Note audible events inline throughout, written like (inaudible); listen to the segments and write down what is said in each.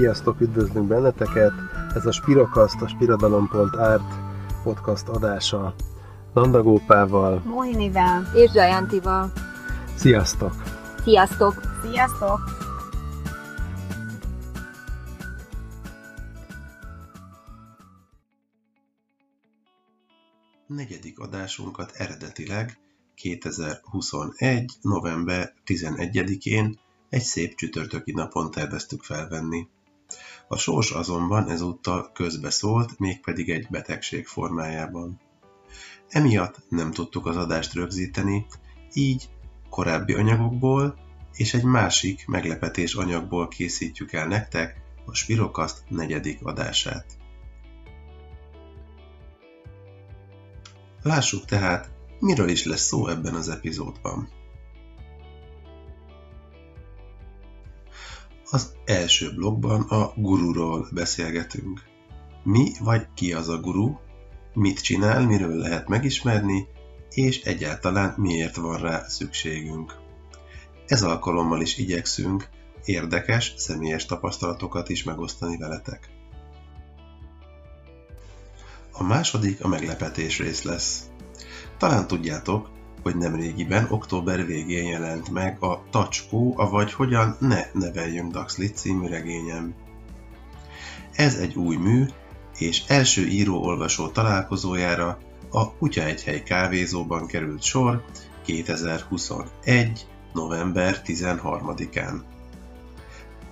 Sziasztok, üdvözlünk benneteket! Ez a Spirokaszt, a spiradalom.art podcast adása Nandagópával. Mohinivel. És Jajantival. Sziasztok! Sziasztok! Sziasztok! Negyedik adásunkat eredetileg 2021. november 11-én egy szép csütörtöki napon terveztük felvenni. A sors azonban ezúttal közbeszólt, mégpedig egy betegség formájában. Emiatt nem tudtuk az adást rögzíteni, így korábbi anyagokból és egy másik meglepetés anyagból készítjük el nektek a Spirokaszt negyedik adását. Lássuk tehát, miről is lesz szó ebben az epizódban. Az első blogban a gururól beszélgetünk. Mi vagy ki az a guru, mit csinál, miről lehet megismerni, és egyáltalán miért van rá szükségünk. Ez alkalommal is igyekszünk érdekes, személyes tapasztalatokat is megosztani veletek. A második a meglepetés rész lesz. Talán tudjátok, hogy nemrégiben, október végén jelent meg a Tacskó, avagy Hogyan ne neveljünk Daxlit című regényem. Ez egy új mű, és első író-olvasó találkozójára a Kutyaegyhely kávézóban került sor 2021. november 13-án.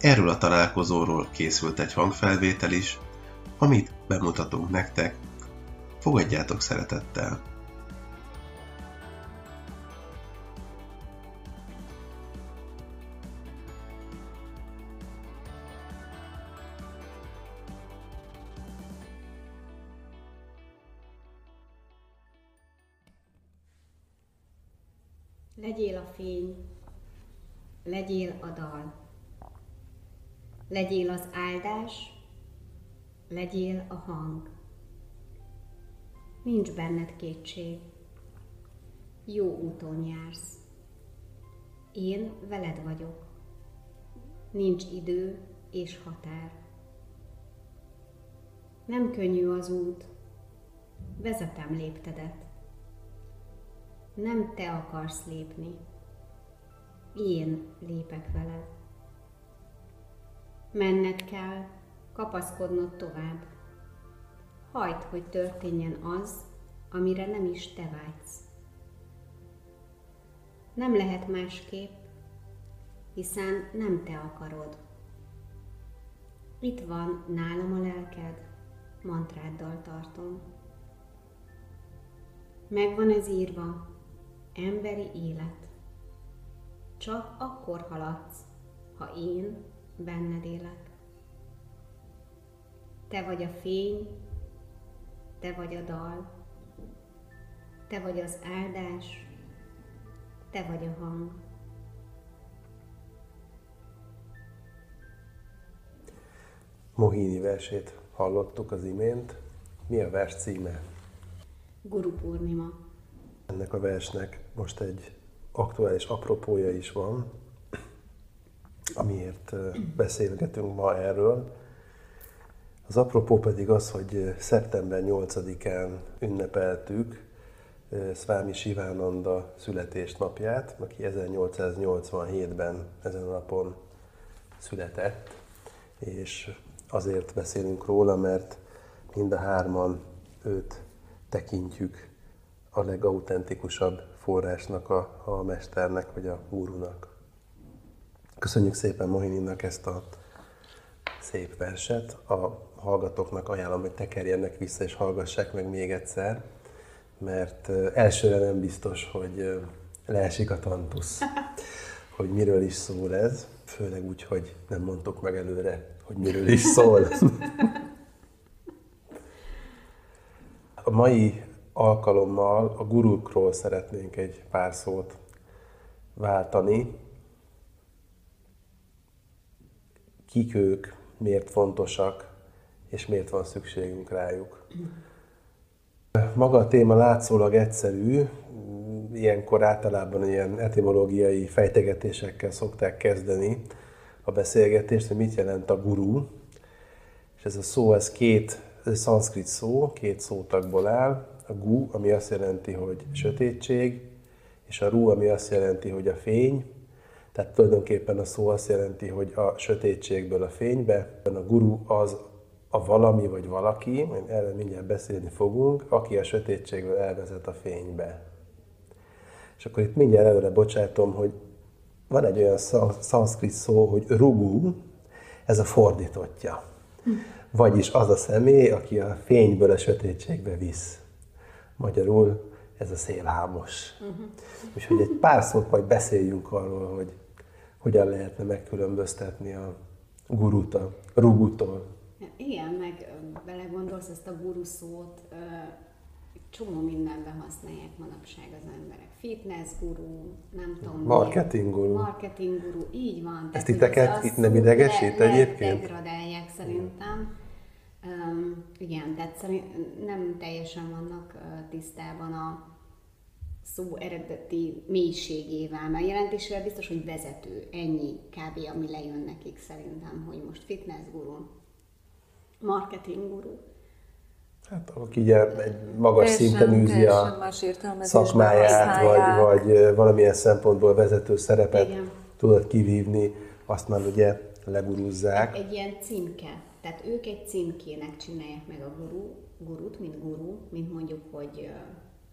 Erről a találkozóról készült egy hangfelvétel is, amit bemutatunk nektek. Fogadjátok szeretettel! Legyél a fény, legyél a dal. Legyél az áldás, legyél a hang. Nincs benned kétség. Jó úton jársz. Én veled vagyok. Nincs idő és határ. Nem könnyű az út. Vezetem léptedet nem te akarsz lépni. Én lépek veled. Menned kell, kapaszkodnod tovább. Hagyd, hogy történjen az, amire nem is te vágysz. Nem lehet másképp, hiszen nem te akarod. Itt van nálam a lelked, mantráddal tartom. Megvan ez írva, emberi élet. Csak akkor haladsz, ha én benned élek. Te vagy a fény, te vagy a dal, te vagy az áldás, te vagy a hang. Mohini versét hallottuk az imént. Mi a vers címe? Guru Purnima. Ennek a versnek most egy aktuális apropója is van, amiért beszélgetünk ma erről. Az apropó pedig az, hogy szeptember 8-án ünnepeltük Szvámi Sivánanda születésnapját, aki 1887-ben ezen a napon született, és azért beszélünk róla, mert mind a hárman őt tekintjük a legautentikusabb forrásnak, a, a mesternek, vagy a gúrunak. Köszönjük szépen Mohininnak ezt a szép verset. A hallgatóknak ajánlom, hogy tekerjenek vissza és hallgassák meg még egyszer, mert elsőre nem biztos, hogy leesik a tantusz, (laughs) hogy miről is szól ez, főleg úgy, hogy nem mondtuk meg előre, hogy miről is szól. (laughs) A mai alkalommal a gurukról szeretnénk egy pár szót váltani. Kik ők, miért fontosak, és miért van szükségünk rájuk. Maga a téma látszólag egyszerű, ilyenkor általában ilyen etimológiai fejtegetésekkel szokták kezdeni a beszélgetést, hogy mit jelent a guru. És ez a szó, ez két ez szanszkrit szó, két szótagból áll. A gu, ami azt jelenti, hogy sötétség, és a ru, ami azt jelenti, hogy a fény. Tehát tulajdonképpen a szó azt jelenti, hogy a sötétségből a fénybe. A guru az a valami vagy valaki, erről mindjárt beszélni fogunk, aki a sötétségből elvezet a fénybe. És akkor itt mindjárt előre bocsátom, hogy van egy olyan szanszkrit szó, hogy rugu, ez a fordítottja. Vagyis az a személy, aki a fényből a sötétségbe visz. Magyarul ez a szélhámos. Uh-huh. Úgyhogy egy pár szót majd beszéljünk arról, hogy hogyan lehetne megkülönböztetni a gurut a rugutól. Igen, meg belegondolsz ezt a guru szót, csomó mindenben használják manapság az emberek. Fitness guru, nem tudom. Marketing guru. Marketing guru, így van. Ezt titeket itt nem idegesít le, egyébként? degradálják szerintem. Um, igen, tehát szerint nem teljesen vannak uh, tisztában a szó eredeti mélységével, mert jelentésével biztos, hogy vezető, ennyi kb. ami lejön nekik szerintem, hogy most fitness guru, marketing guru. Hát aki ugye egy magas teljesen, szinten űzi a szakmáját, vagy, vagy valamilyen szempontból vezető szerepet Igen. tudod kivívni, azt már ugye legurúzzák. Egy, egy ilyen címke. Tehát ők egy címkének csinálják meg a guru, gurut, mint guru, mint mondjuk, hogy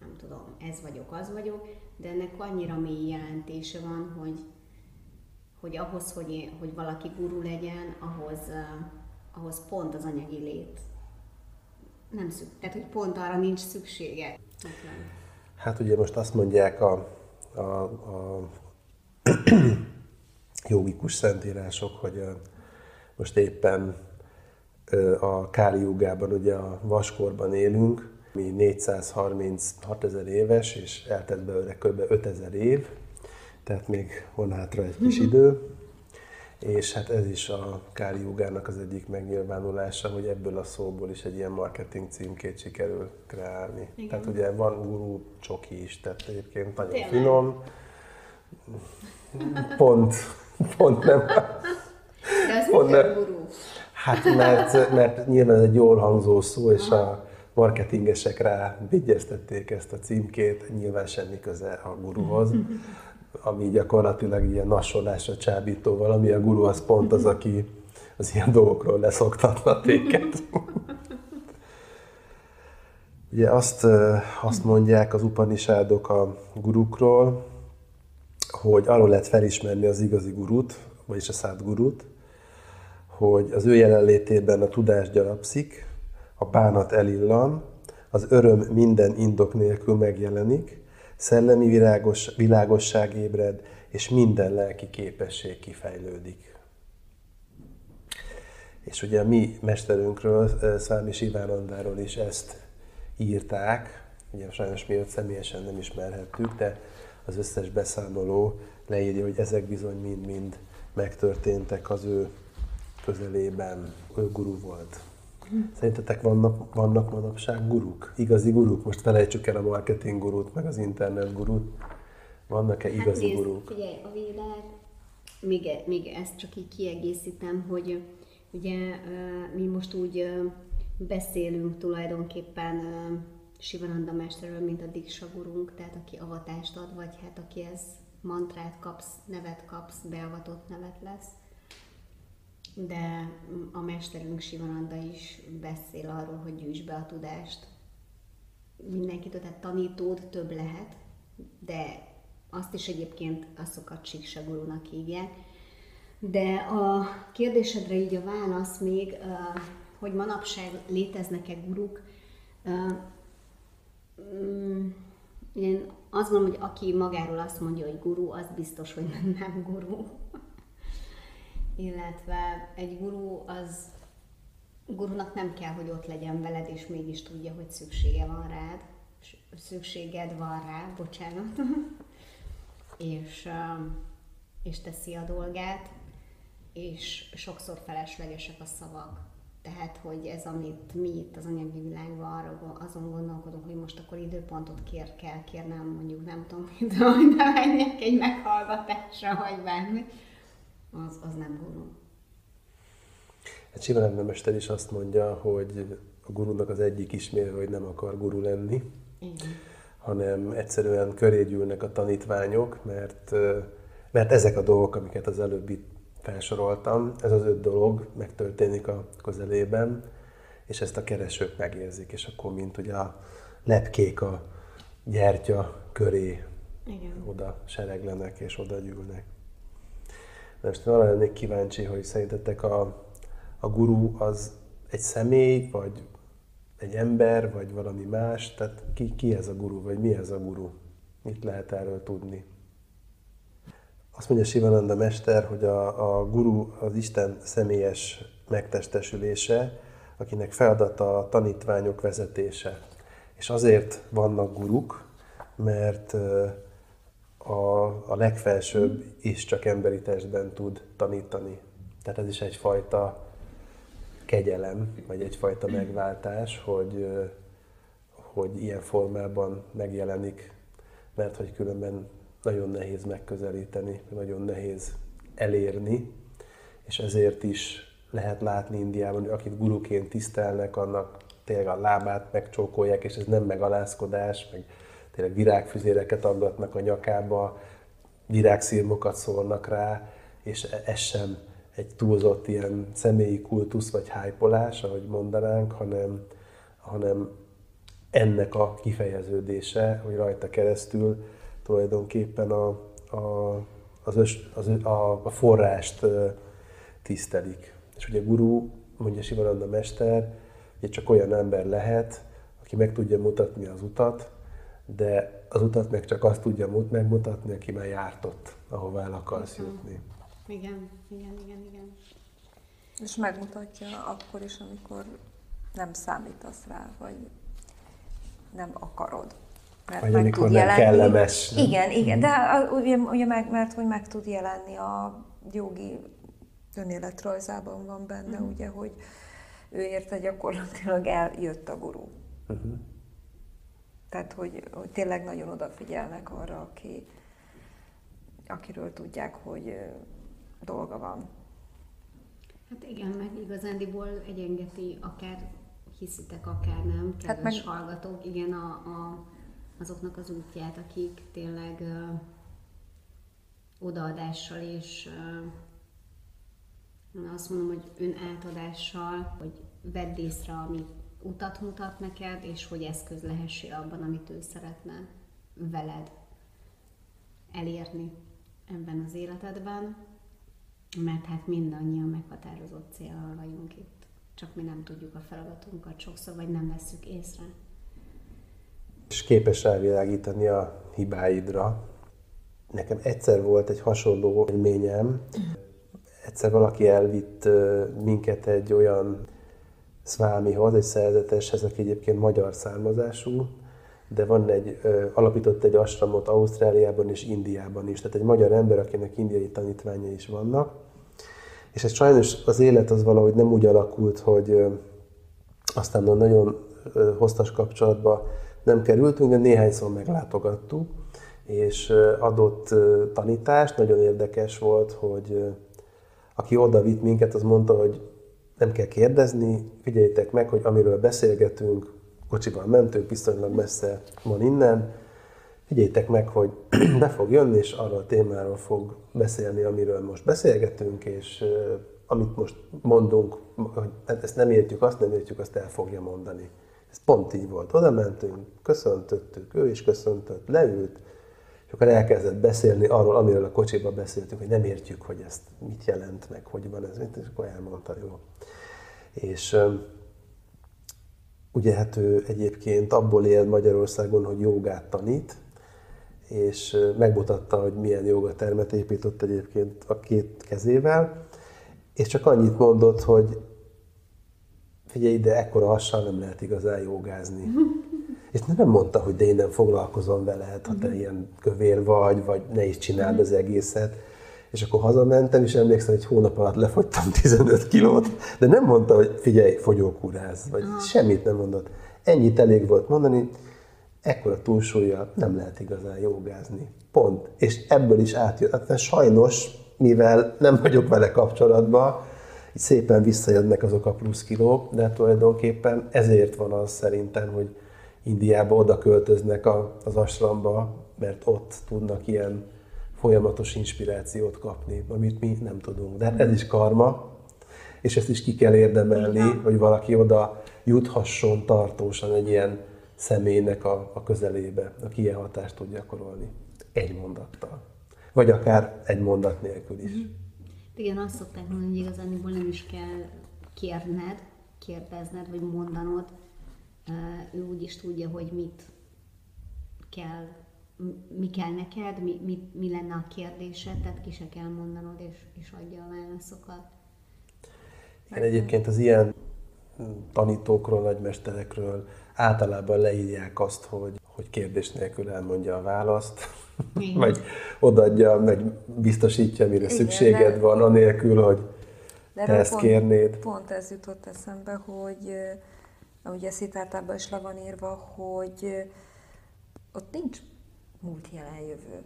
nem tudom, ez vagyok, az vagyok, de ennek annyira mély jelentése van, hogy, hogy ahhoz, hogy, hogy valaki guru legyen, ahhoz, ahhoz pont az anyagi lét nem szük, tehát hogy pont arra nincs szüksége. Hát ugye most azt mondják a, a, a (clears throat) jogikus szentírások, hogy most éppen a Káli jogában ugye a vaskorban élünk, mi 436 ezer éves, és eltett belőle kb. 5000 év, tehát még van hátra egy kis mhm. idő és hát ez is a Káli Jogának az egyik megnyilvánulása, hogy ebből a szóból is egy ilyen marketing címkét sikerül kreálni. Igen. Tehát ugye van guru csoki is, tehát egyébként nagyon Tényleg. finom, pont, pont nem. De az pont nem. guru? Hát mert, mert nyilván ez egy jól hangzó szó, és a marketingesek rá vigyeztették ezt a címkét, nyilván semmi köze a guruhoz ami gyakorlatilag ilyen nassolásra csábító valami, a guru az pont az, aki az ilyen dolgokról leszoktatna téged. Ugye azt, azt mondják az upanisádok a gurukról, hogy arról lehet felismerni az igazi gurut, vagyis a szád gurut, hogy az ő jelenlétében a tudás gyarapszik, a bánat elillan, az öröm minden indok nélkül megjelenik, szellemi világos, világosság ébred, és minden lelki képesség kifejlődik. És ugye a mi mesterünkről, Szvámi Sivánandáról is ezt írták, ugye sajnos mi őt személyesen nem ismerhettük, de az összes beszámoló leírja, hogy ezek bizony mind-mind megtörténtek az ő közelében. Guru volt. Szerintetek vannak, vannak manapság guruk? Igazi guruk? Most felejtsük el a marketing gurút, meg az internet gurút. Vannak-e hát igazi hát guruk? Figyelj, a világ, még, még ezt csak így kiegészítem, hogy ugye mi most úgy beszélünk tulajdonképpen Sivananda mesterről, mint a Diksa gurunk, tehát aki avatást ad, vagy hát aki ez mantrát kapsz, nevet kapsz, beavatott nevet lesz de a mesterünk Sivananda is beszél arról, hogy gyűjts be a tudást. Mindenkitől, tehát tanítód több lehet, de azt is egyébként azokat Siksagurúnak hívják. De a kérdésedre így a válasz még, hogy manapság léteznek-e guruk, mm, én azt gondolom, hogy aki magáról azt mondja, hogy guru, az biztos, hogy nem guru illetve egy guru az gurunak nem kell, hogy ott legyen veled, és mégis tudja, hogy szüksége van rád, szükséged van rá, bocsánat, (laughs) és, és teszi a dolgát, és sokszor feleslegesek a szavak. Tehát, hogy ez, amit mi itt az anyagi világban arra, azon gondolkodunk, hogy most akkor időpontot kér, kell kérnem, mondjuk nem tudom, hogy (laughs) menjek egy meghallgatásra, vagy bármi az, az nem guru. Hát Sivananda mester is azt mondja, hogy a gurunak az egyik ismérve, hogy nem akar guru lenni, Igen. hanem egyszerűen köré gyűlnek a tanítványok, mert, mert ezek a dolgok, amiket az előbb itt felsoroltam, ez az öt dolog megtörténik a közelében, és ezt a keresők megérzik, és akkor mint ugye a lepkék a gyertya köré Igen. oda sereglenek és oda gyűlnek. Most arra lennék kíváncsi, hogy szerintetek a, a guru az egy személy, vagy egy ember, vagy valami más? Tehát ki, ki ez a guru, vagy mi ez a guru? Mit lehet erről tudni? Azt mondja Sivananda mester, hogy a, a guru az Isten személyes megtestesülése, akinek feladata a tanítványok vezetése. És azért vannak guruk, mert a, a legfelsőbb is csak emberi testben tud tanítani. Tehát ez is egyfajta kegyelem, vagy egyfajta megváltás, hogy, hogy ilyen formában megjelenik, mert hogy különben nagyon nehéz megközelíteni, nagyon nehéz elérni, és ezért is lehet látni Indiában, hogy akit guruként tisztelnek, annak tényleg a lábát megcsókolják, és ez nem megalázkodás, meg tényleg virágfüzéreket aggatnak a nyakába, virágszirmokat szórnak rá, és e- ez sem egy túlzott ilyen személyi kultusz vagy hájpolás, ahogy mondanánk, hanem, hanem ennek a kifejeződése, hogy rajta keresztül tulajdonképpen a, a, az, ös, az a, a forrást tisztelik. És ugye guru, mondja Sivananda mester, hogy csak olyan ember lehet, aki meg tudja mutatni az utat, de az utat meg csak azt tudja mut- megmutatni, aki már járt ott, ahová el akarsz jutni. Igen, igen, igen, igen. És megmutatja akkor is, amikor nem számítasz rá, vagy nem akarod. Mert Vagy amikor nem kellemes, nem? Igen, igen, de a- ugye, ugye meg, mert hogy meg tud jelenni a jogi önéletrajzában van benne, Mhm. ugye, hogy ő érte gyakorlatilag eljött a gurú. Uh-huh. Tehát, hogy, hogy tényleg nagyon odafigyelnek arra, aki, akiről tudják, hogy dolga van. Hát igen, meg igazándiból egyengeti akár hiszitek, akár nem, kedves Hát meg- hallgatók, igen, a, a, azoknak az útját, akik tényleg ö, odaadással és ö, azt mondom, hogy önátadással, hogy vedd észre, ami utat mutat neked, és hogy eszköz lehessél abban, amit ő szeretne veled elérni ebben az életedben, mert hát mindannyian meghatározott célral vagyunk itt. Csak mi nem tudjuk a feladatunkat sokszor, vagy nem vesszük észre. És képes rávilágítani a hibáidra. Nekem egyszer volt egy hasonló élményem. Egyszer valaki elvitt minket egy olyan szvámihoz, egy szerzeteshez, aki egyébként magyar származású, de van egy, alapított egy asramot Ausztráliában és Indiában is. Tehát egy magyar ember, akinek indiai tanítványai is vannak. És ez sajnos az élet az valahogy nem úgy alakult, hogy aztán nagyon hosszas kapcsolatba nem kerültünk, de néhányszor meglátogattuk, és adott tanítást, nagyon érdekes volt, hogy aki oda vitt minket, az mondta, hogy nem kell kérdezni, figyeljétek meg, hogy amiről beszélgetünk, kocsival mentünk, viszonylag messze van innen, figyeljétek meg, hogy (clears throat) be fog jönni, és arról a témáról fog beszélni, amiről most beszélgetünk, és amit most mondunk, hogy hát ezt nem értjük, azt nem értjük, azt el fogja mondani. Ez pont így volt. Oda mentünk, köszöntöttük, ő is köszöntött, leült, akkor elkezdett beszélni arról, amiről a kocsiba beszéltünk, hogy nem értjük, hogy ezt mit jelent, meg hogy van ez, és akkor elmondta, jó. És ugye hát ő egyébként abból él Magyarországon, hogy jogát tanít, és megmutatta, hogy milyen jogatermet épított egyébként a két kezével, és csak annyit mondott, hogy figyelj ide, ekkora hassal nem lehet igazán jogázni. És nem mondta, hogy de én nem foglalkozom vele, ha te ilyen kövér vagy, vagy ne is csináld az egészet. És akkor hazamentem, és emlékszem, hogy hónap alatt lefogytam (laughs) 15 kilót, de nem mondta, hogy figyelj, fogyókúráz, vagy semmit nem mondott. Ennyit elég volt mondani, ekkora túlsúlya nem lehet igazán jogázni. Pont. És ebből is átjött. Hát sajnos mivel nem vagyok vele kapcsolatban, így szépen visszajönnek azok a plusz kilók, de tulajdonképpen ezért van az szerintem, hogy Indiába oda költöznek a, az asramba, mert ott tudnak ilyen folyamatos inspirációt kapni, amit mi nem tudunk. De hát ez is karma, és ezt is ki kell érdemelni, hogy valaki oda juthasson tartósan egy ilyen személynek a, a közelébe, aki ilyen hatást tud gyakorolni. Egy mondattal. Vagy akár egy mondat nélkül is. Mm-hmm. Igen, azt szokták mondani, hogy igazániból nem is kell kérned, kérdezned, vagy mondanod. Ő úgy is tudja, hogy mit kell, mi kell neked, mi, mi, mi lenne a kérdésed, tehát ki se kell mondanod, és, és adja a válaszokat. Én egyébként az ilyen tanítókról, nagymesterekről általában leírják azt, hogy, hogy kérdés nélkül elmondja a választ, Igen. (laughs) vagy odaadja, vagy biztosítja, mire Igen, szükséged de... van, anélkül, hogy de te ezt pont, kérnéd. Pont ez jutott eszembe, hogy ugye Szitártában is le van írva, hogy ott nincs múlt, jelen, jövő.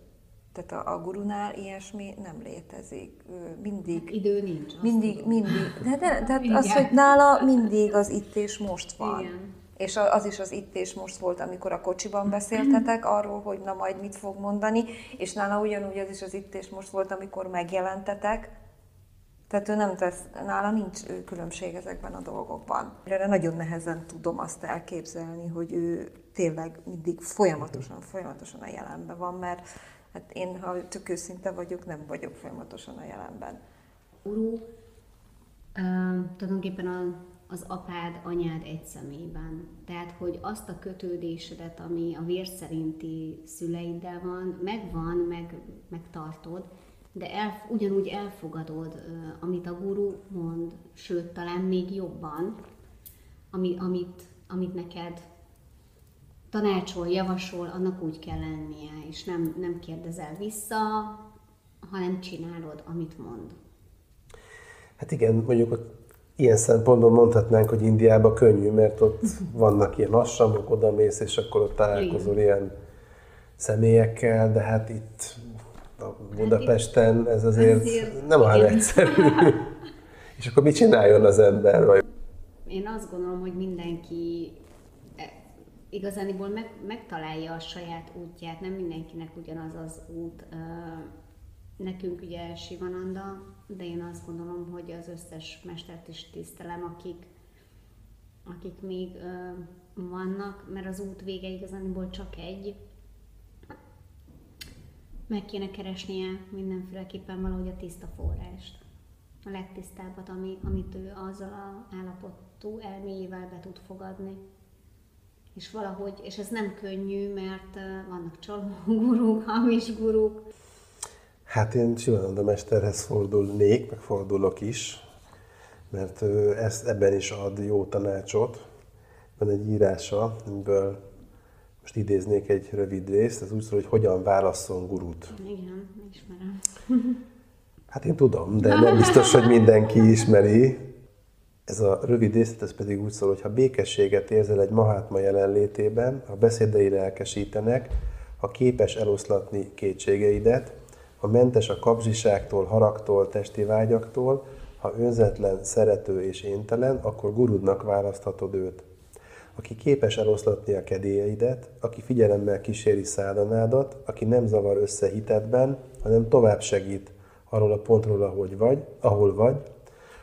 Tehát a, a gurunál ilyesmi nem létezik. Mindig. Hát idő nincs. Mindig, mindig. De, de, de az, hogy nála mindig az itt és most van. Igen. És az is az itt és most volt, amikor a kocsiban beszéltetek arról, hogy na majd mit fog mondani, és nála ugyanúgy az is az itt és most volt, amikor megjelentetek. Tehát ő nem tesz, nála nincs különbség ezekben a dolgokban. Erre nagyon nehezen tudom azt elképzelni, hogy ő tényleg mindig folyamatosan, folyamatosan a jelenben van, mert Hát én, ha tök őszinte vagyok, nem vagyok folyamatosan a jelenben. Uru, uh, tulajdonképpen a, az apád, anyád egy személyben. Tehát, hogy azt a kötődésedet, ami a vér szerinti szüleiddel van, megvan, meg, megtartod, de el, ugyanúgy elfogadod, amit a guru mond, sőt, talán még jobban, ami, amit, amit neked tanácsol, javasol, annak úgy kell lennie, és nem, nem kérdezel vissza, hanem csinálod, amit mond. Hát igen, mondjuk ott ilyen szempontból mondhatnánk, hogy Indiában könnyű, mert ott (laughs) vannak ilyen asramok, oda mész, és akkor ott találkozol igen. ilyen személyekkel, de hát itt Budapesten ez azért, azért nem olyan egyszerű. (laughs) és akkor mit csináljon az ember? Vagy? Én azt gondolom, hogy mindenki igazániból meg, megtalálja a saját útját, nem mindenkinek ugyanaz az út. Nekünk ugye Sivananda, de én azt gondolom, hogy az összes mestert is tisztelem, akik, akik még vannak, mert az út vége igazániból csak egy. Meg kéne keresnie mindenféleképpen valahogy a tiszta forrást. A legtisztábbat, ami, amit ő azzal a állapotú elméjével be tud fogadni és valahogy, és ez nem könnyű, mert vannak csaló guruk, hamis guruk. Hát én Sivananda mesterhez fordulnék, meg fordulok is, mert ezt, ebben is ad jó tanácsot. Van egy írása, amiből most idéznék egy rövid részt, ez úgy szól, hogy hogyan válasszon gurút. Igen, ismerem. Hát én tudom, de nem biztos, hogy mindenki ismeri. Ez a rövid részlet ez pedig úgy szól, hogy ha békességet érzel egy mahátma jelenlétében, ha beszédei lelkesítenek, ha képes eloszlatni kétségeidet, ha mentes a kapzsiságtól, haragtól, testi vágyaktól, ha önzetlen, szerető és éntelen, akkor gurudnak választhatod őt. Aki képes eloszlatni a kedélyeidet, aki figyelemmel kíséri szádanádat, aki nem zavar össze hitedben, hanem tovább segít arról a pontról, ahogy vagy, ahol vagy,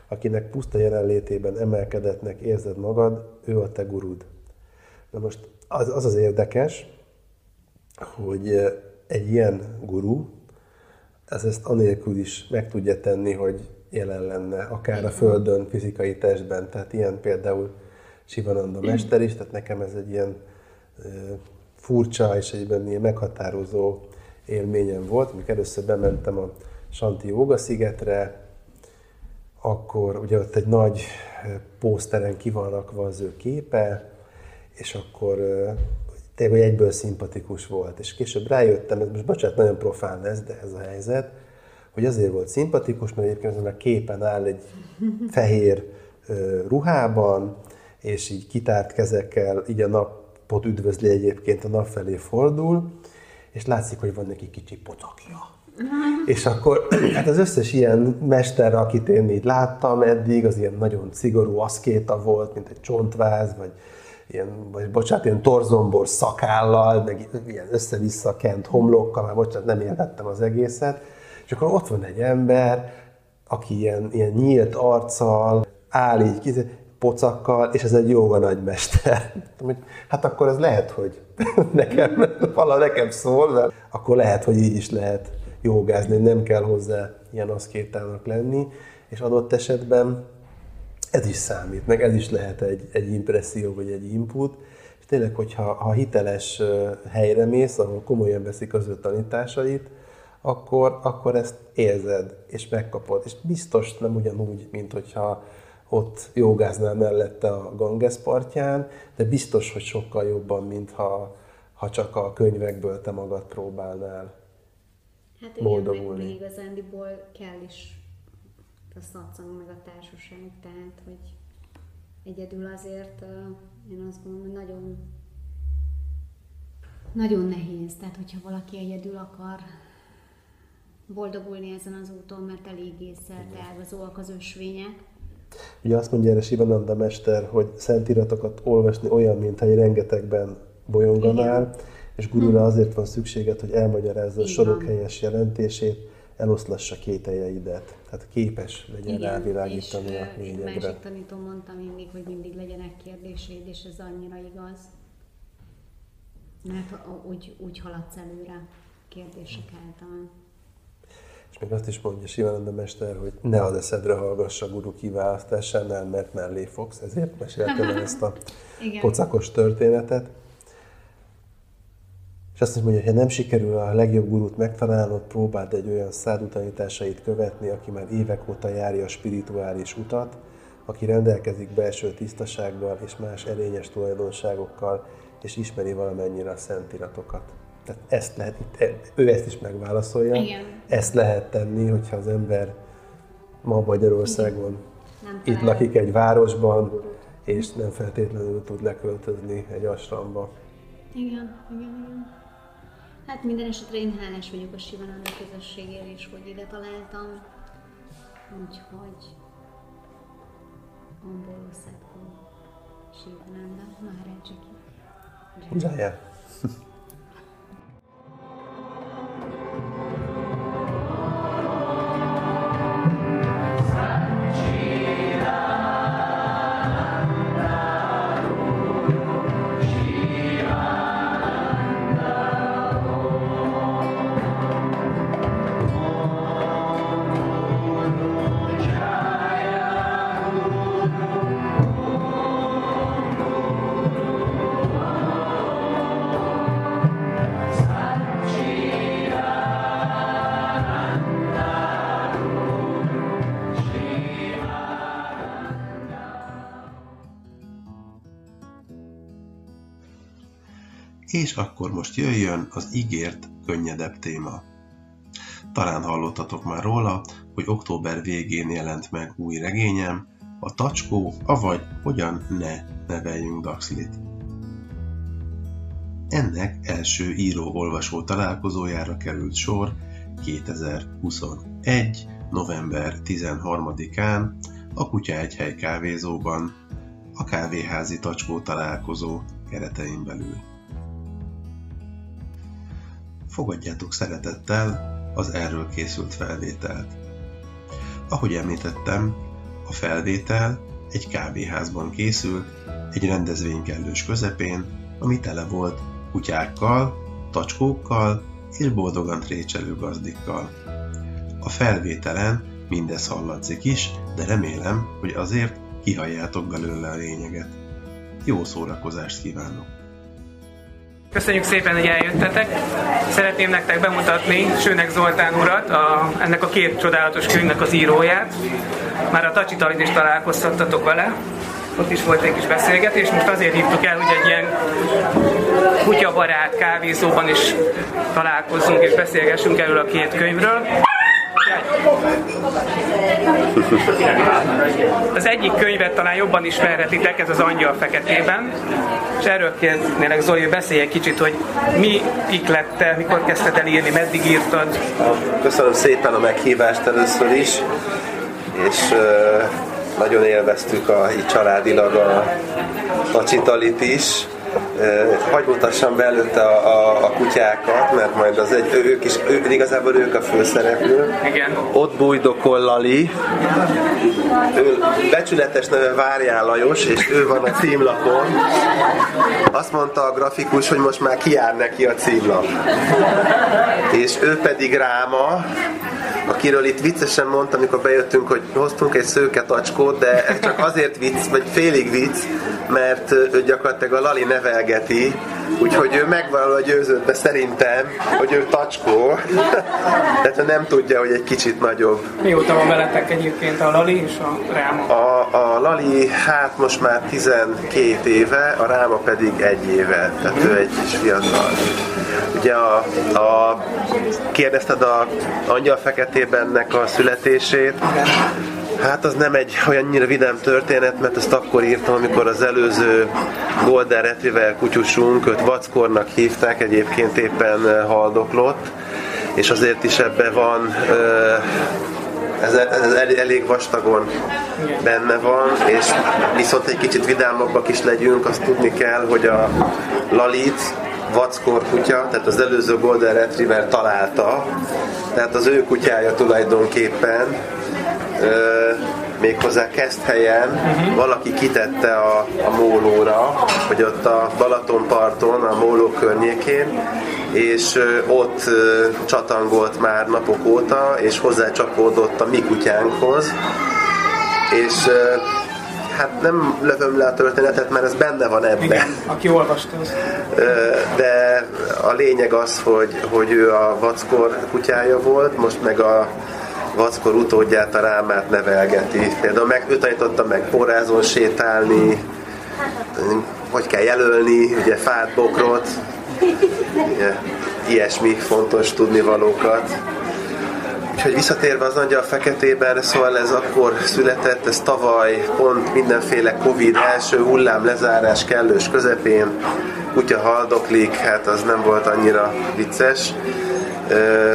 akinek puszta jelenlétében emelkedetnek érzed magad, ő a te gurud. Na most az az, az érdekes, hogy egy ilyen guru, ez ezt anélkül is meg tudja tenni, hogy jelen lenne, akár a Földön, fizikai testben. Tehát ilyen például Sivananda mester is, tehát nekem ez egy ilyen furcsa és egyben ilyen meghatározó élményem volt, amikor először bementem a Santi Jóga szigetre, akkor ugye ott egy nagy pószteren ki van rakva az ő képe, és akkor tényleg egyből szimpatikus volt. És később rájöttem, ez most bocsánat, nagyon profán lesz, de ez a helyzet, hogy azért volt szimpatikus, mert egyébként azon a képen áll egy fehér ruhában, és így kitárt kezekkel, így a napot üdvözli egyébként, a nap felé fordul, és látszik, hogy van neki kicsi pocakja. És akkor (clears throat) hát az összes ilyen mester, akit én így láttam eddig, az ilyen nagyon szigorú aszkéta volt, mint egy csontváz, vagy ilyen, vagy bocsánat, ilyen torzombor szakállal, meg ilyen össze-vissza kent homlokkal, már bocsánat, nem értettem az egészet. És akkor ott van egy ember, aki ilyen, ilyen nyílt arccal, áll így, pocakkal, és ez egy jóga nagymester. Hát akkor ez lehet, hogy (laughs) nekem, vala nekem szól, de akkor lehet, hogy így is lehet jogázni, nem kell hozzá ilyen aszkétának lenni, és adott esetben ez is számít, meg ez is lehet egy, egy impresszió vagy egy input, és tényleg, hogyha ha hiteles helyre mész, ahol komolyan veszik az ő tanításait, akkor, akkor ezt érzed, és megkapod. És biztos nem ugyanúgy, mint hogyha ott jogáznál mellette a Ganges partján, de biztos, hogy sokkal jobban, mint ha, ha csak a könyvekből te magad próbálnál hát igen, boldogulni. Meg igazándiból kell is a szatszang, meg a társaság, tehát, hogy egyedül azért én azt gondolom, hogy nagyon nagyon nehéz, tehát hogyha valaki egyedül akar boldogulni ezen az úton, mert eléggé ágazóak az ösvények. Ugye azt mondja erre Sivananda mester, hogy szentiratokat olvasni olyan, mintha egy rengetegben bolyonganál, Igen. és gurura hm. azért van szükséged, hogy elmagyarázza a sorok helyes jelentését, eloszlassa kételjeidet. Tehát képes legyen Igen, rávilágítani a lényegre. Egy másik tanító mondta mindig, hogy mindig legyenek kérdéseid, és ez annyira igaz. Mert úgy, úgy haladsz előre kérdések által. És még azt is mondja Sivananda mester, hogy ne az eszedre hallgass a guru kiválasztásánál, mert mellé fogsz. Ezért meséltem el ezt a (laughs) pocakos történetet. És azt is mondja, hogy ha nem sikerül a legjobb gurút megtalálnod, próbáld egy olyan szádu tanításait követni, aki már évek óta járja a spirituális utat, aki rendelkezik belső tisztasággal és más erényes tulajdonságokkal, és ismeri valamennyire a szentiratokat. Tehát ezt lehet, ő ezt is megválaszolja. Igen. Ezt lehet tenni, hogyha az ember ma Magyarországon itt lakik egy városban, és nem feltétlenül tud leköltözni egy asramba. Igen, igen, igen. Hát minden esetre én hálás vagyok a Sivananda közösségért is, hogy ide találtam. Úgyhogy Ombolo Szedko Sivananda Maharajaki. Jaya. (laughs) jöjjön az ígért, könnyedebb téma. Talán hallottatok már róla, hogy október végén jelent meg új regényem, a Tacskó, avagy Hogyan ne neveljünk Daxlit. Ennek első író-olvasó találkozójára került sor 2021. november 13-án a Kutya Egyhely kávézóban, a kávéházi tacskó találkozó keretein belül. Fogadjátok szeretettel az erről készült felvételt. Ahogy említettem, a felvétel egy kávéházban készült, egy rendezvény kellős közepén, ami tele volt kutyákkal, tacskókkal és boldogan trécselő gazdikkal. A felvételen mindez hallatszik is, de remélem, hogy azért kihalljátok belőle a lényeget. Jó szórakozást kívánok! Köszönjük szépen, hogy eljöttetek. Szeretném nektek bemutatni Sőnek Zoltán urat, a, ennek a két csodálatos könyvnek az íróját. Már a Tacsitalin is találkoztattatok vele. Ott is volt egy kis beszélgetés. Most azért hívtuk el, hogy egy ilyen kutyabarát kávézóban is találkozzunk és beszélgessünk erről a két könyvről. Az egyik könyvet talán jobban ismerhetitek, ez az Angyal Feketében, és erről kérnélek Zoli, hogy beszélj egy kicsit, hogy mi iklette, mikor kezdted el írni, meddig írtad? Köszönöm szépen a meghívást először is, és nagyon élveztük a, családilag a, a csitalit is hagy mutassam be előtte a, a, a kutyákat, mert majd az egy, ők is, ő, igazából ők a főszereplő. Igen. Ott bújdokol Lali, ő becsületes neve Várjál Lajos, és ő van a címlapon. Azt mondta a grafikus, hogy most már kiár neki a címlap. És ő pedig Ráma, akiről itt viccesen mondtam, amikor bejöttünk, hogy hoztunk egy szőke tacskót, de ez csak (laughs) azért vicc, vagy félig vicc, mert ő gyakorlatilag a Lali nevelgeti, úgyhogy ő megvalóan győződve szerintem, hogy ő tacskó, (laughs) tehát nem tudja, hogy egy kicsit nagyobb. Mióta van veletek egyébként a Lali és a Ráma? A, a Lali hát most már 12 éve, a Ráma pedig egy éve, tehát ő egy kis fiatal. Ugye a, a kérdezted a Angyal Feketébennek a születését, Hát az nem egy olyannyira vidám történet, mert ezt akkor írtam, amikor az előző Golden Retriever kutyusunk, őt Vackornak hívták, egyébként éppen haldoklott, és azért is ebbe van ez, ez elég vastagon benne van, és viszont egy kicsit vidámabbak is legyünk, azt tudni kell, hogy a Lalit vackor kutya, tehát az előző Golden Retriever találta, tehát az ő kutyája tulajdonképpen, méghozzá helyen uh-huh. valaki kitette a, a mólóra, hogy ott a Balatonparton, a móló környékén, és ott csatangolt már napok óta, és hozzácsapódott a mi kutyánkhoz, és hát nem lövöm le a történetet, mert ez benne van ebben. Igen, aki olvasta azt. De a lényeg az, hogy, hogy ő a vackor kutyája volt, most meg a vackor utódját, a rámát nevelgeti. Például meg, ő tanította meg porrázon sétálni, hogy kell jelölni, ugye fát, bokrot, ugye, ilyesmi fontos tudnivalókat. Úgyhogy visszatérve az angyal feketében, szóval ez akkor született, ez tavaly pont mindenféle Covid első hullám lezárás kellős közepén, kutya haldoklik, hát az nem volt annyira vicces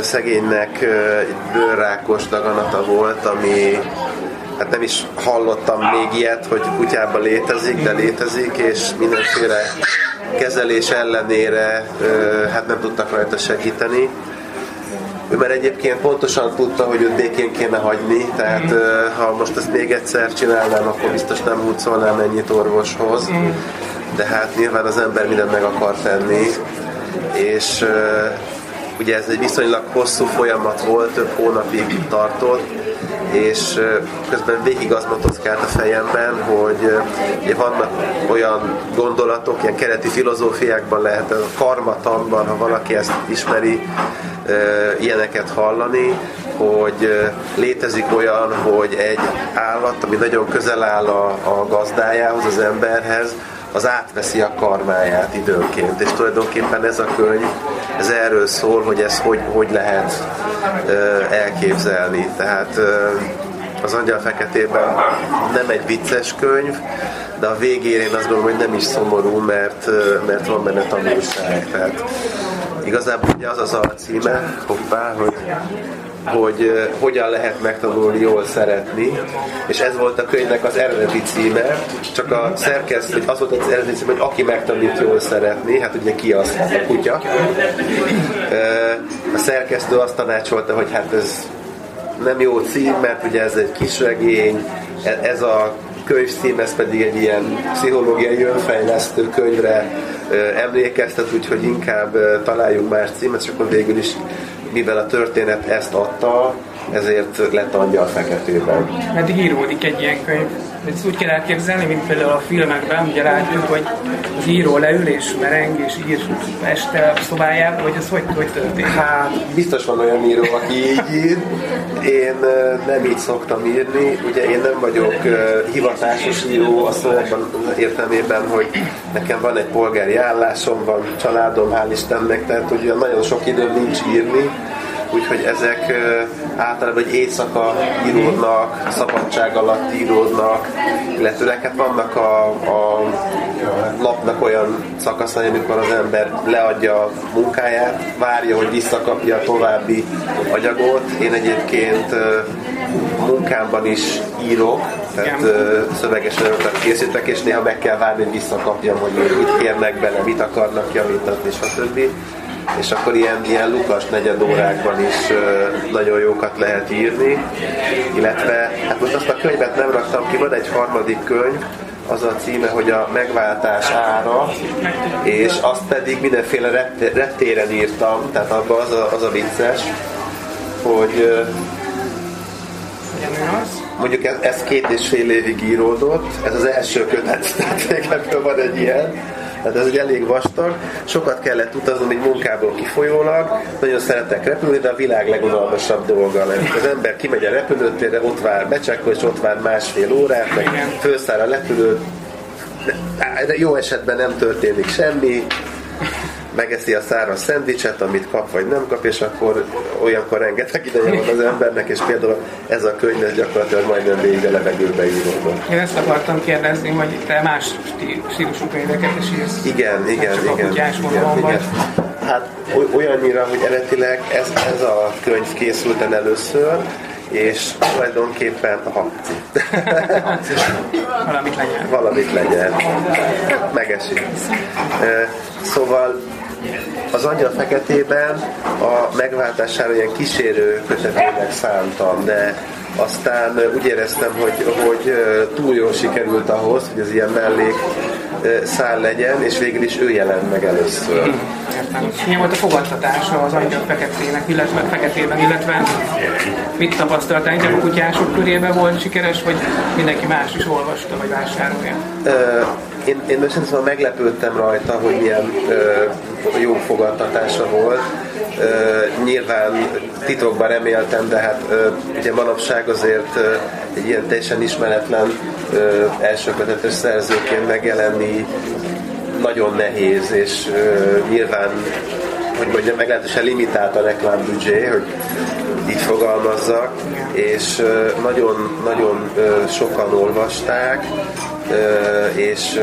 szegénynek bőrrákos daganata volt, ami hát nem is hallottam még ilyet, hogy kutyában létezik, de létezik, és mindenféle kezelés ellenére hát nem tudtak rajta segíteni. Ő már egyébként pontosan tudta, hogy őt békén kéne hagyni, tehát ha most ezt még egyszer csinálnám, akkor biztos nem húzolnám ennyit orvoshoz, de hát nyilván az ember mindent meg akar tenni, és Ugye ez egy viszonylag hosszú folyamat volt, több hónapig tartott, és közben végig az motoszkált a fejemben, hogy ugye vannak olyan gondolatok, ilyen kereti filozófiákban lehet, a karmatanban, ha valaki ezt ismeri, ilyeneket hallani, hogy létezik olyan, hogy egy állat, ami nagyon közel áll a, a gazdájához, az emberhez, az átveszi a karmáját időnként, és tulajdonképpen ez a könyv, ez erről szól, hogy ez hogy, hogy lehet elképzelni. Tehát az Angyal Feketében nem egy vicces könyv, de a végén én azt gondolom, hogy nem is szomorú, mert, mert van benne tanulság. Tehát igazából ugye az az alcíme, hoppá, hogy hogy hogyan lehet megtanulni jól szeretni, és ez volt a könyvnek az eredeti címe, csak a szerkesztő, az volt az eredeti címe, hogy aki megtanít jól szeretni, hát ugye ki az a kutya. A szerkesztő azt tanácsolta, hogy hát ez nem jó cím, mert ugye ez egy kis regény, e, ez a könyvcím, ez pedig egy ilyen pszichológiai önfejlesztő könyvre emlékeztet, úgyhogy inkább találjunk más címet, és akkor végül is mivel a történet ezt adta, ezért lett angyal feketében. Meddig íródik egy ilyen könyv? Ezt úgy kell elképzelni, mint például a filmekben, ugye látjuk, hogy az író leül és mereng és ír este a szobájában, hogy ez hogy, hogy történik? Hát, biztos van olyan író, aki így ír. Én nem így szoktam írni. Ugye én nem vagyok hivatásos író a szóban értelmében, hogy nekem van egy polgári állásom, van családom, hál' Istennek, tehát ugye nagyon sok időm nincs írni úgyhogy ezek általában egy éjszaka íródnak, szabadság alatt íródnak, illetőleg hát vannak a, a napnak olyan szakaszai, amikor az ember leadja a munkáját, várja, hogy visszakapja a további anyagot. Én egyébként munkámban is írok, tehát szöveges anyagokat készítek, és néha meg kell várni, hogy visszakapjam, hogy mit kérnek bele, mit akarnak javítatni, stb és akkor ilyen, ilyen lukas negyed órákban is nagyon jókat lehet írni, illetve hát most azt a könyvet nem raktam ki, van egy harmadik könyv, az a címe, hogy a megváltás ára, és azt pedig mindenféle rettéren írtam, tehát abban az a, az a vicces, hogy mondjuk ez, ez két és fél évig íródott, ez az első kötet, (laughs) tehát van egy ilyen, tehát ez egy elég vastag, sokat kellett utazni egy munkából kifolyólag, nagyon szeretek repülni, de a világ legunalmasabb dolga lett. Az ember kimegy a repülőtérre, ott vár becsekkol, és ott vár másfél órát, meg felszáll a repülőt, jó esetben nem történik semmi, megeszi a száraz szendvicset, amit kap vagy nem kap, és akkor olyankor rengeteg ideje van az embernek, és például ez a könyv ez gyakorlatilag majdnem végig a levegőbe íródott. Én ezt akartam kérdezni, hogy te más stílusú könyveket is írsz. Igen, igen, igen. igen, igen, igen. Hát olyannyira, hogy eredetileg ez, ez a könyv készült el először, és tulajdonképpen a (laughs) Valamit legyen. Valamit legyen. Megesik. Szóval az Angyal Feketében a megváltására ilyen kísérő kötetének szántam, de aztán úgy éreztem, hogy, hogy túl jól sikerült ahhoz, hogy az ilyen mellék szál legyen, és végül is ő jelent meg először. Értem. Milyen volt a fogadtatása az angyal feketének, illetve feketében, illetve mit tapasztaltál? Inkább a kutyások körében volt sikeres, vagy mindenki más is olvasta, vagy vásárolja? én, én most szóval meglepődtem rajta, hogy milyen ö, jó fogadtatása volt. Nyilván titokban reméltem, de hát ugye manapság azért egy ilyen teljesen ismeretlen elsőkötetes szerzőként megjelenni nagyon nehéz, és nyilván hogy mondjam, meglehetősen limitált a reklámbüdzsé, hogy így fogalmazzak, és nagyon-nagyon sokan olvasták, és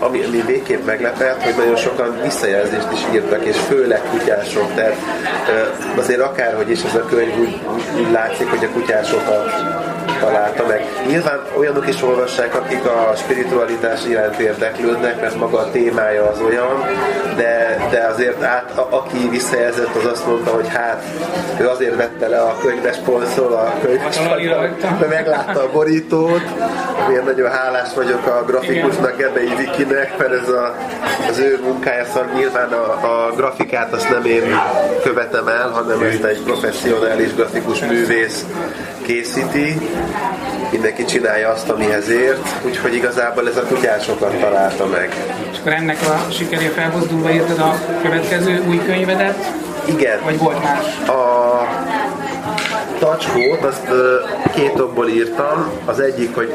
ami, ami végképp meglepett, hogy nagyon sokan visszajelzést is írtak, és főleg kutyások, tehát azért akárhogy is ez a könyv úgy, úgy látszik, hogy a kutyásokat találta meg. Nyilván olyanok is olvassák, akik a spiritualitás iránt érdeklődnek, mert maga a témája az olyan, de, de azért át, a, aki visszajelzett, az azt mondta, hogy hát ő azért vette le a könyves polcról a könyves mert meglátta a borítót, miért nagyon hálás vagyok a grafikusnak, Gebei Vikinek, mert ez a, az ő munkája, szóval nyilván a, a grafikát azt nem én követem el, hanem ezt egy professzionális grafikus művész készíti, mindenki csinálja azt, amihez ért, úgyhogy igazából ez a kutyásokat találta meg. És akkor ennek a sikeré felhozdulva írtad a következő új könyvedet? Igen. Vagy volt más? A tacskót azt két okból írtam. Az egyik, hogy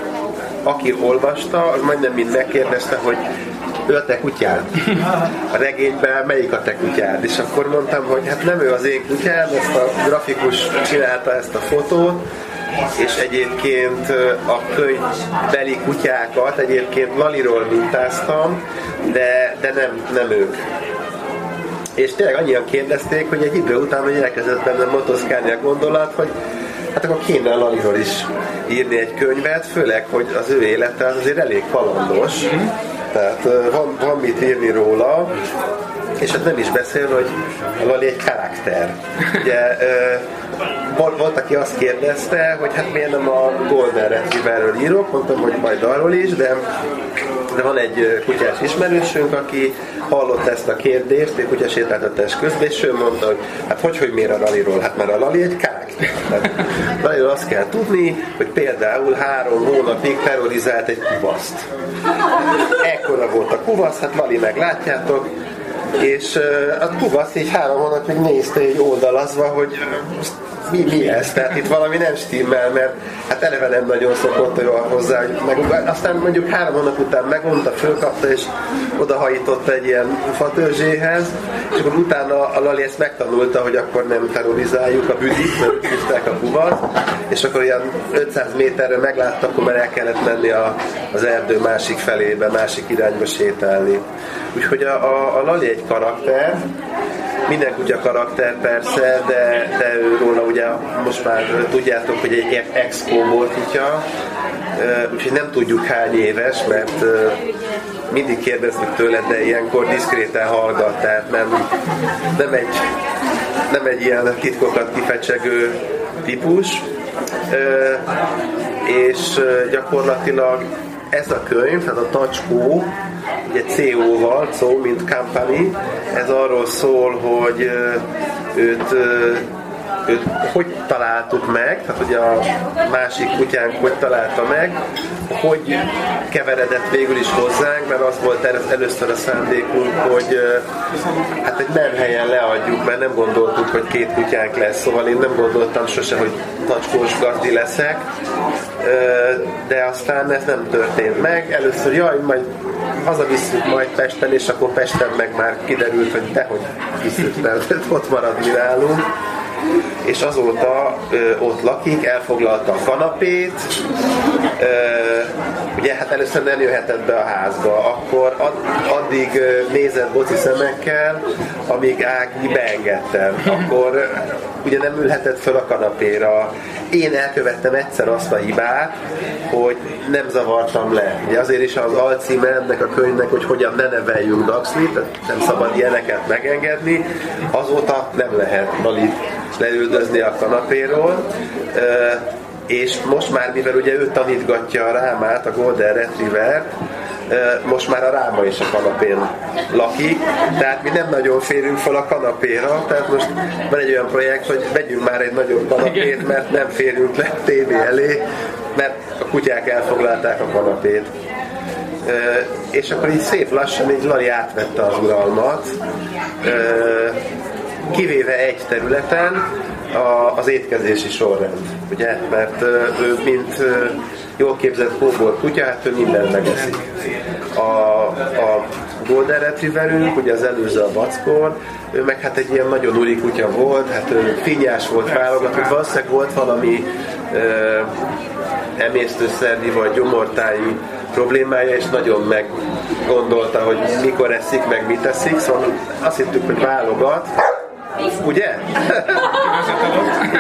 aki olvasta, az majdnem mind megkérdezte, hogy ő a te kutyád. A regényben melyik a te kutyád? És akkor mondtam, hogy hát nem ő az én kutyám, ezt a grafikus csinálta ezt a fotót, és egyébként a könyvbeli kutyákat egyébként Laliról mintáztam, de, de nem, nem ők. És tényleg annyian kérdezték, hogy egy idő után hogy elkezdett bennem motoszkálni a gondolat, hogy hát akkor kéne Laliról is írni egy könyvet, főleg, hogy az ő élete az azért elég kalandos, tehát van, van mit írni róla, és hát nem is beszél, hogy Lali egy karakter. Ugye volt, aki azt kérdezte, hogy hát miért nem a Golden Retrieverről írok, mondtam, hogy majd arról is, de, de van egy kutyás ismerősünk, aki hallott ezt a kérdést, egy kutya sétáltatás közben, és ő mondta, hogy hát hogy, hogy miért a Laliról? Hát mert a Lali egy karakter. Laliról azt kell tudni, hogy például három hónapig terrorizált egy kuvaszt. Ekkora volt a kuvasz, hát Lali meglátjátok, és a kuvasz így három hónapig nézte egy oldalazva, hogy mi, mi ez? Tehát itt valami nem stimmel, mert hát eleve nem nagyon szokott ő hozzá, meg, aztán mondjuk három hónap után megmondta, fölkapta, és odahajította egy ilyen fatörzséhez, és akkor utána a Lali ezt megtanulta, hogy akkor nem terrorizáljuk a büdit, mert hívták a buvat, és akkor ilyen 500 méterre meglátta, akkor már el kellett menni a, az erdő másik felébe, másik irányba sétálni. Úgyhogy a, a, a Lali egy karakter, minden kutya karakter persze, de, de róla ugye most már tudjátok, hogy egy ex volt kutya, úgyhogy nem tudjuk hány éves, mert mindig kérdeztük tőle, de ilyenkor diszkréten hallgat, tehát nem, nem, egy, nem egy ilyen titkokat kifecsegő típus, és gyakorlatilag ez a könyv, tehát a Tacskó, ugye CO-val, CO, mint company, ez arról szól, hogy őt őt hogy találtuk meg, tehát hogy a másik kutyánk hogy találta meg, hogy keveredett végül is hozzánk, mert az volt először a szándékunk, hogy hát egy menhelyen leadjuk, mert nem gondoltuk, hogy két kutyánk lesz, szóval én nem gondoltam sose, hogy tacskós gazdi leszek, de aztán ez nem történt meg. Először, jaj, majd hazavisszük majd Pesten, és akkor Pesten meg már kiderült, hogy dehogy visszük, mert ott marad mi nálunk és azóta ö, ott lakik, elfoglalta a kanapét, ugye hát először nem jöhetett be a házba, akkor ad, addig nézett boci szemekkel, amíg Ági beengedtem, akkor ugye nem ülhetett föl a kanapéra. Én elkövettem egyszer azt a hibát, hogy nem zavartam le. Ugye azért is az alcíme ennek a könyvnek, hogy hogyan ne neveljünk Daxlit, nem szabad ilyeneket megengedni, azóta nem lehet valit leüldözni a kanapéról, és most már, mivel ugye ő tanítgatja a rámát, a Golden Retriever, most már a ráma is a kanapén lakik, tehát mi nem nagyon férünk fel a kanapéra, tehát most van egy olyan projekt, hogy vegyünk már egy nagyobb kanapét, mert nem férünk le tévé elé, mert a kutyák elfoglalták a kanapét. És akkor így szép lassan így Lari átvette az uralmat, kivéve egy területen, a, az étkezési sorrend, ugye? Mert ő, mint jól képzett kóbor kutya, hát ő mindent megeszik. A, a Golden Retrieverünk, ugye az előző a Vackor, ő meg hát egy ilyen nagyon úri kutya volt, hát ő finnyás volt válogatott, valószínűleg volt valami ö, emésztőszervi vagy gyomortáji problémája, és nagyon meggondolta, hogy mikor eszik, meg mit eszik, szóval azt hittük, hogy válogat, Ugye?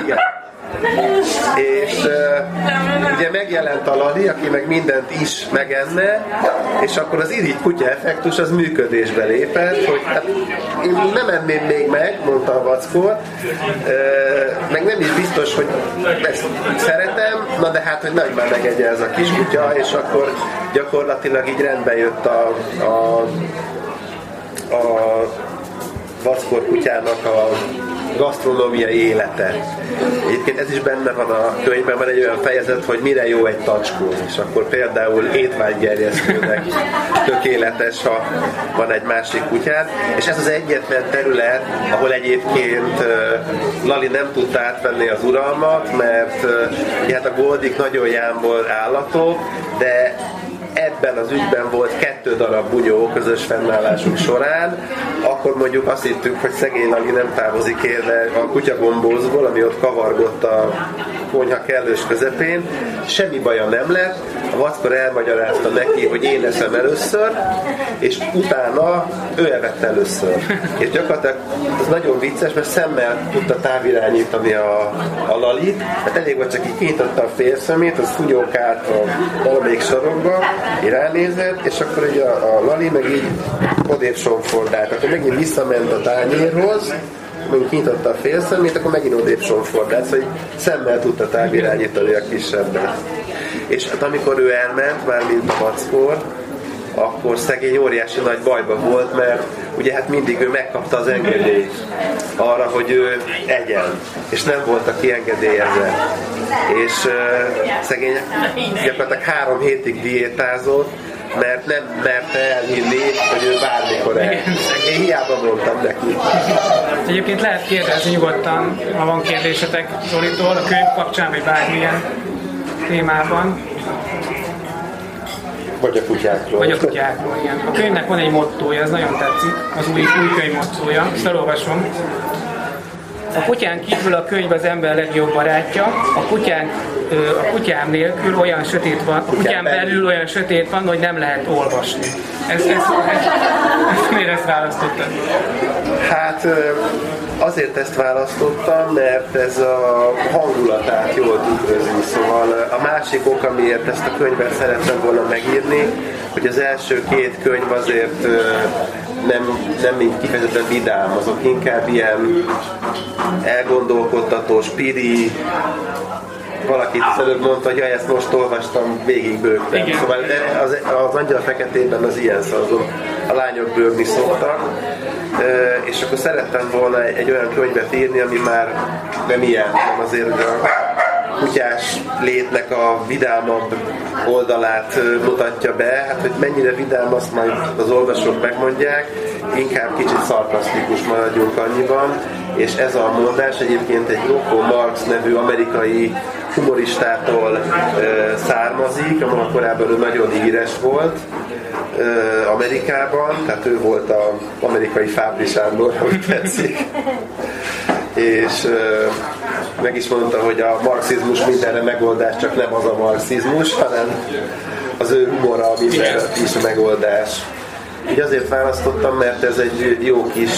Igen. És uh, ugye megjelent a Lali, aki meg mindent is megenne, és akkor az irigy kutya effektus az működésbe lépett, hogy hát én nem enném még meg, mondta a vackor, uh, meg nem is biztos, hogy ezt szeretem, na de hát, hogy nagy már megegye ez a kis kutya, és akkor gyakorlatilag így rendbe jött a, a, a vackor kutyának a gasztronómiai élete. Egyébként ez is benne van a könyvben, van egy olyan fejezet, hogy mire jó egy tacskó, és akkor például étvágygerjesztőnek tökéletes, ha van egy másik kutyád, és ez az egyetlen terület, ahol egyébként Lali nem tudta átvenni az uralmat, mert hát a Goldik nagyon jámbor állatok, de ebben az ügyben volt kettő darab bunyó közös fennállásunk során, akkor mondjuk azt hittük, hogy szegény Lagi nem távozik érde a kutyagombózból, ami ott kavargott a konyha kellős közepén. Semmi baja nem lett, a vackor elmagyarázta neki, hogy én eszem először, és utána ő evett először. És gyakorlatilag ez nagyon vicces, mert szemmel tudta távirányítani a, a lalit, hát elég volt csak így kinyitotta a félszemét, az funyókált a valamelyik sarokba, ránézett, és akkor ugye a, a Lali meg így odébb sonfordált. Akkor megint visszament a tányérhoz, megint kinyitotta a félszemét, akkor megint odébb sonfordált, szóval szemmel tudta távirányítani a kisebbet. És hát amikor ő elment, már mint a mackor, akkor szegény óriási nagy bajba volt, mert ugye hát mindig ő megkapta az engedélyt arra, hogy ő egyen, és nem volt, aki engedélyezett. És uh, szegény gyakorlatilag három hétig diétázott, mert nem merte elhinni, hogy ő bármikor el. Én hiába mondtam neki. Egyébként lehet kérdezni nyugodtan, ha van kérdésetek Zolitól, a könyv kapcsán, vagy bármilyen témában. Vagy a kutyákról. Vagy a kutyákról, igen. A könyvnek van egy mottója, ez nagyon tetszik, az új, új könyv mottója, ezt elolvasom. A kutyán kívül a könyv az ember legjobb barátja, a kutyán, a kutyám nélkül olyan sötét van, a kutyán belül olyan sötét van, hogy nem lehet olvasni. Ez, ez, ez, ez miért ezt választottad? Hát azért ezt választottam, mert ez a hangulatát jól tükrözi. Szóval a másik ok, amiért ezt a könyvet szerettem volna megírni, hogy az első két könyv azért nem, nem kifejezetten vidám, azok inkább ilyen elgondolkodtató, spiri, valaki előbb mondta, hogy ezt most olvastam, végig bőgtem. Szóval az, az Angyal Feketében az ilyen szó, a lányok bőgni szoktak, és akkor szerettem volna egy, egy olyan könyvet írni, ami már nem ilyen, nem azért, hogy a kutyás létnek a vidámabb oldalát mutatja be, hát hogy mennyire vidám, azt majd az olvasók megmondják, inkább kicsit szarkasztikus maradjunk annyiban, és ez a mondás egyébként egy Rocco Marx nevű amerikai humoristától származik, amely korábban ő nagyon híres volt Amerikában, tehát ő volt az amerikai Fábri Sándor, hogy tetszik. (laughs) és meg is mondta, hogy a marxizmus mindenre megoldás, csak nem az a marxizmus, hanem az ő humora mindenre is a megoldás. Így azért választottam, mert ez egy jó kis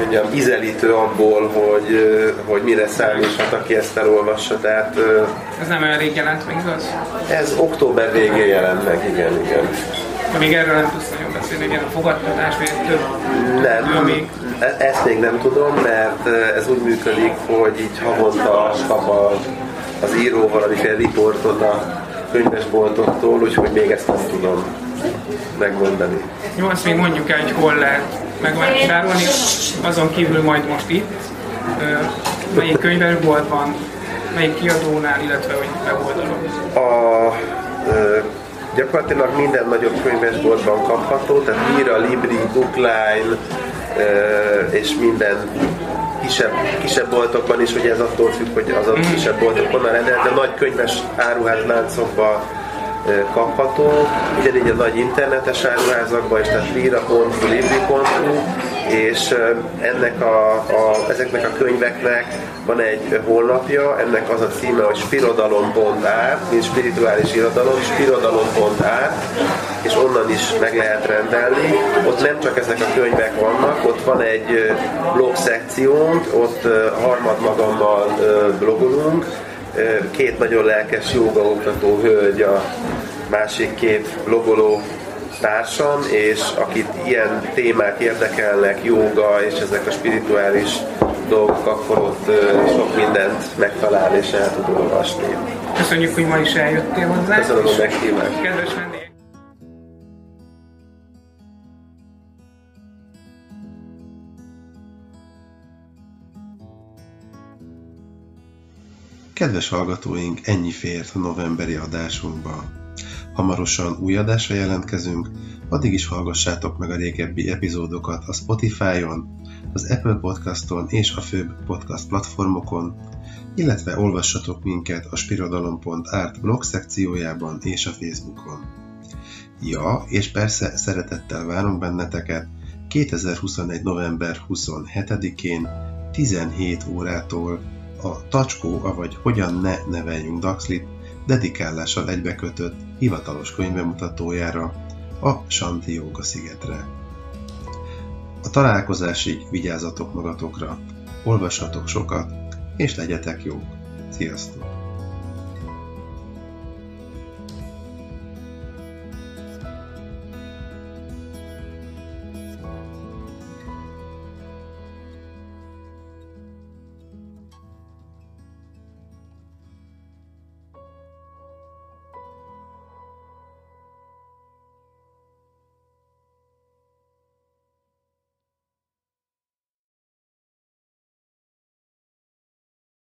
mondjam, ízelítő abból, hogy, hogy mire számíthat, aki ezt elolvassa. Tehát, ez nem olyan rég jelent meg, igaz? Ez október végén jelent meg, igen, igen. De még erről nem tudsz nagyon beszélni, igen, a fogadtatás, vagy több nem, még... E- ezt még nem tudom, mert ez úgy működik, hogy így havonta kap a, az író valamiféle riportot a könyvesboltoktól, úgyhogy még ezt nem tudom megmondani. Jó, azt még mondjuk el, hogy hol lehet megvásárolni, azon kívül majd most itt, melyik könyvesboltban, melyik kiadónál, illetve hogy weboldalon? A, ö, gyakorlatilag minden nagyobb könyvesboltban kapható, tehát Mira, Libri, Bookline és minden kisebb, kisebb boltokban is, ugye ez attól függ, hogy az a kisebb boltok honnan rendelt, de nagy könyves áruház láncokban kapható, ugyanígy a nagy internetes áruházakban is, tehát lira.hu, libri.hu, és ennek a, a, ezeknek a könyveknek van egy honlapja, ennek az a címe, hogy spirodalom.ár, mint spirituális irodalom, spirodalom.ár, és onnan is meg lehet rendelni. Ott nem csak ezek a könyvek vannak, ott van egy blog szekciónk, ott harmad magammal blogolunk, két nagyon lelkes oktató hölgy, a másik két blogoló társam, és akit ilyen témák érdekelnek, joga és ezek a spirituális dolgok, akkor ott sok mindent megtalál és el tud olvasni. Köszönjük, hogy ma is eljöttél hozzá. Köszönöm a meghívást. Kedves vendég. Kedves hallgatóink, ennyi fért a novemberi adásunkba. Hamarosan új adásra jelentkezünk, addig is hallgassátok meg a régebbi epizódokat a Spotify-on, az Apple Podcaston és a főbb podcast platformokon, illetve olvassatok minket a spirodalom.art blog szekciójában és a Facebookon. Ja, és persze szeretettel várunk benneteket 2021. november 27-én 17 órától a Tacskó, avagy Hogyan ne neveljünk Daxlit dedikálással egybekötött hivatalos könyvemutatójára a Santi Jóga szigetre. A találkozásig vigyázzatok magatokra, olvassatok sokat, és legyetek jók! Sziasztok!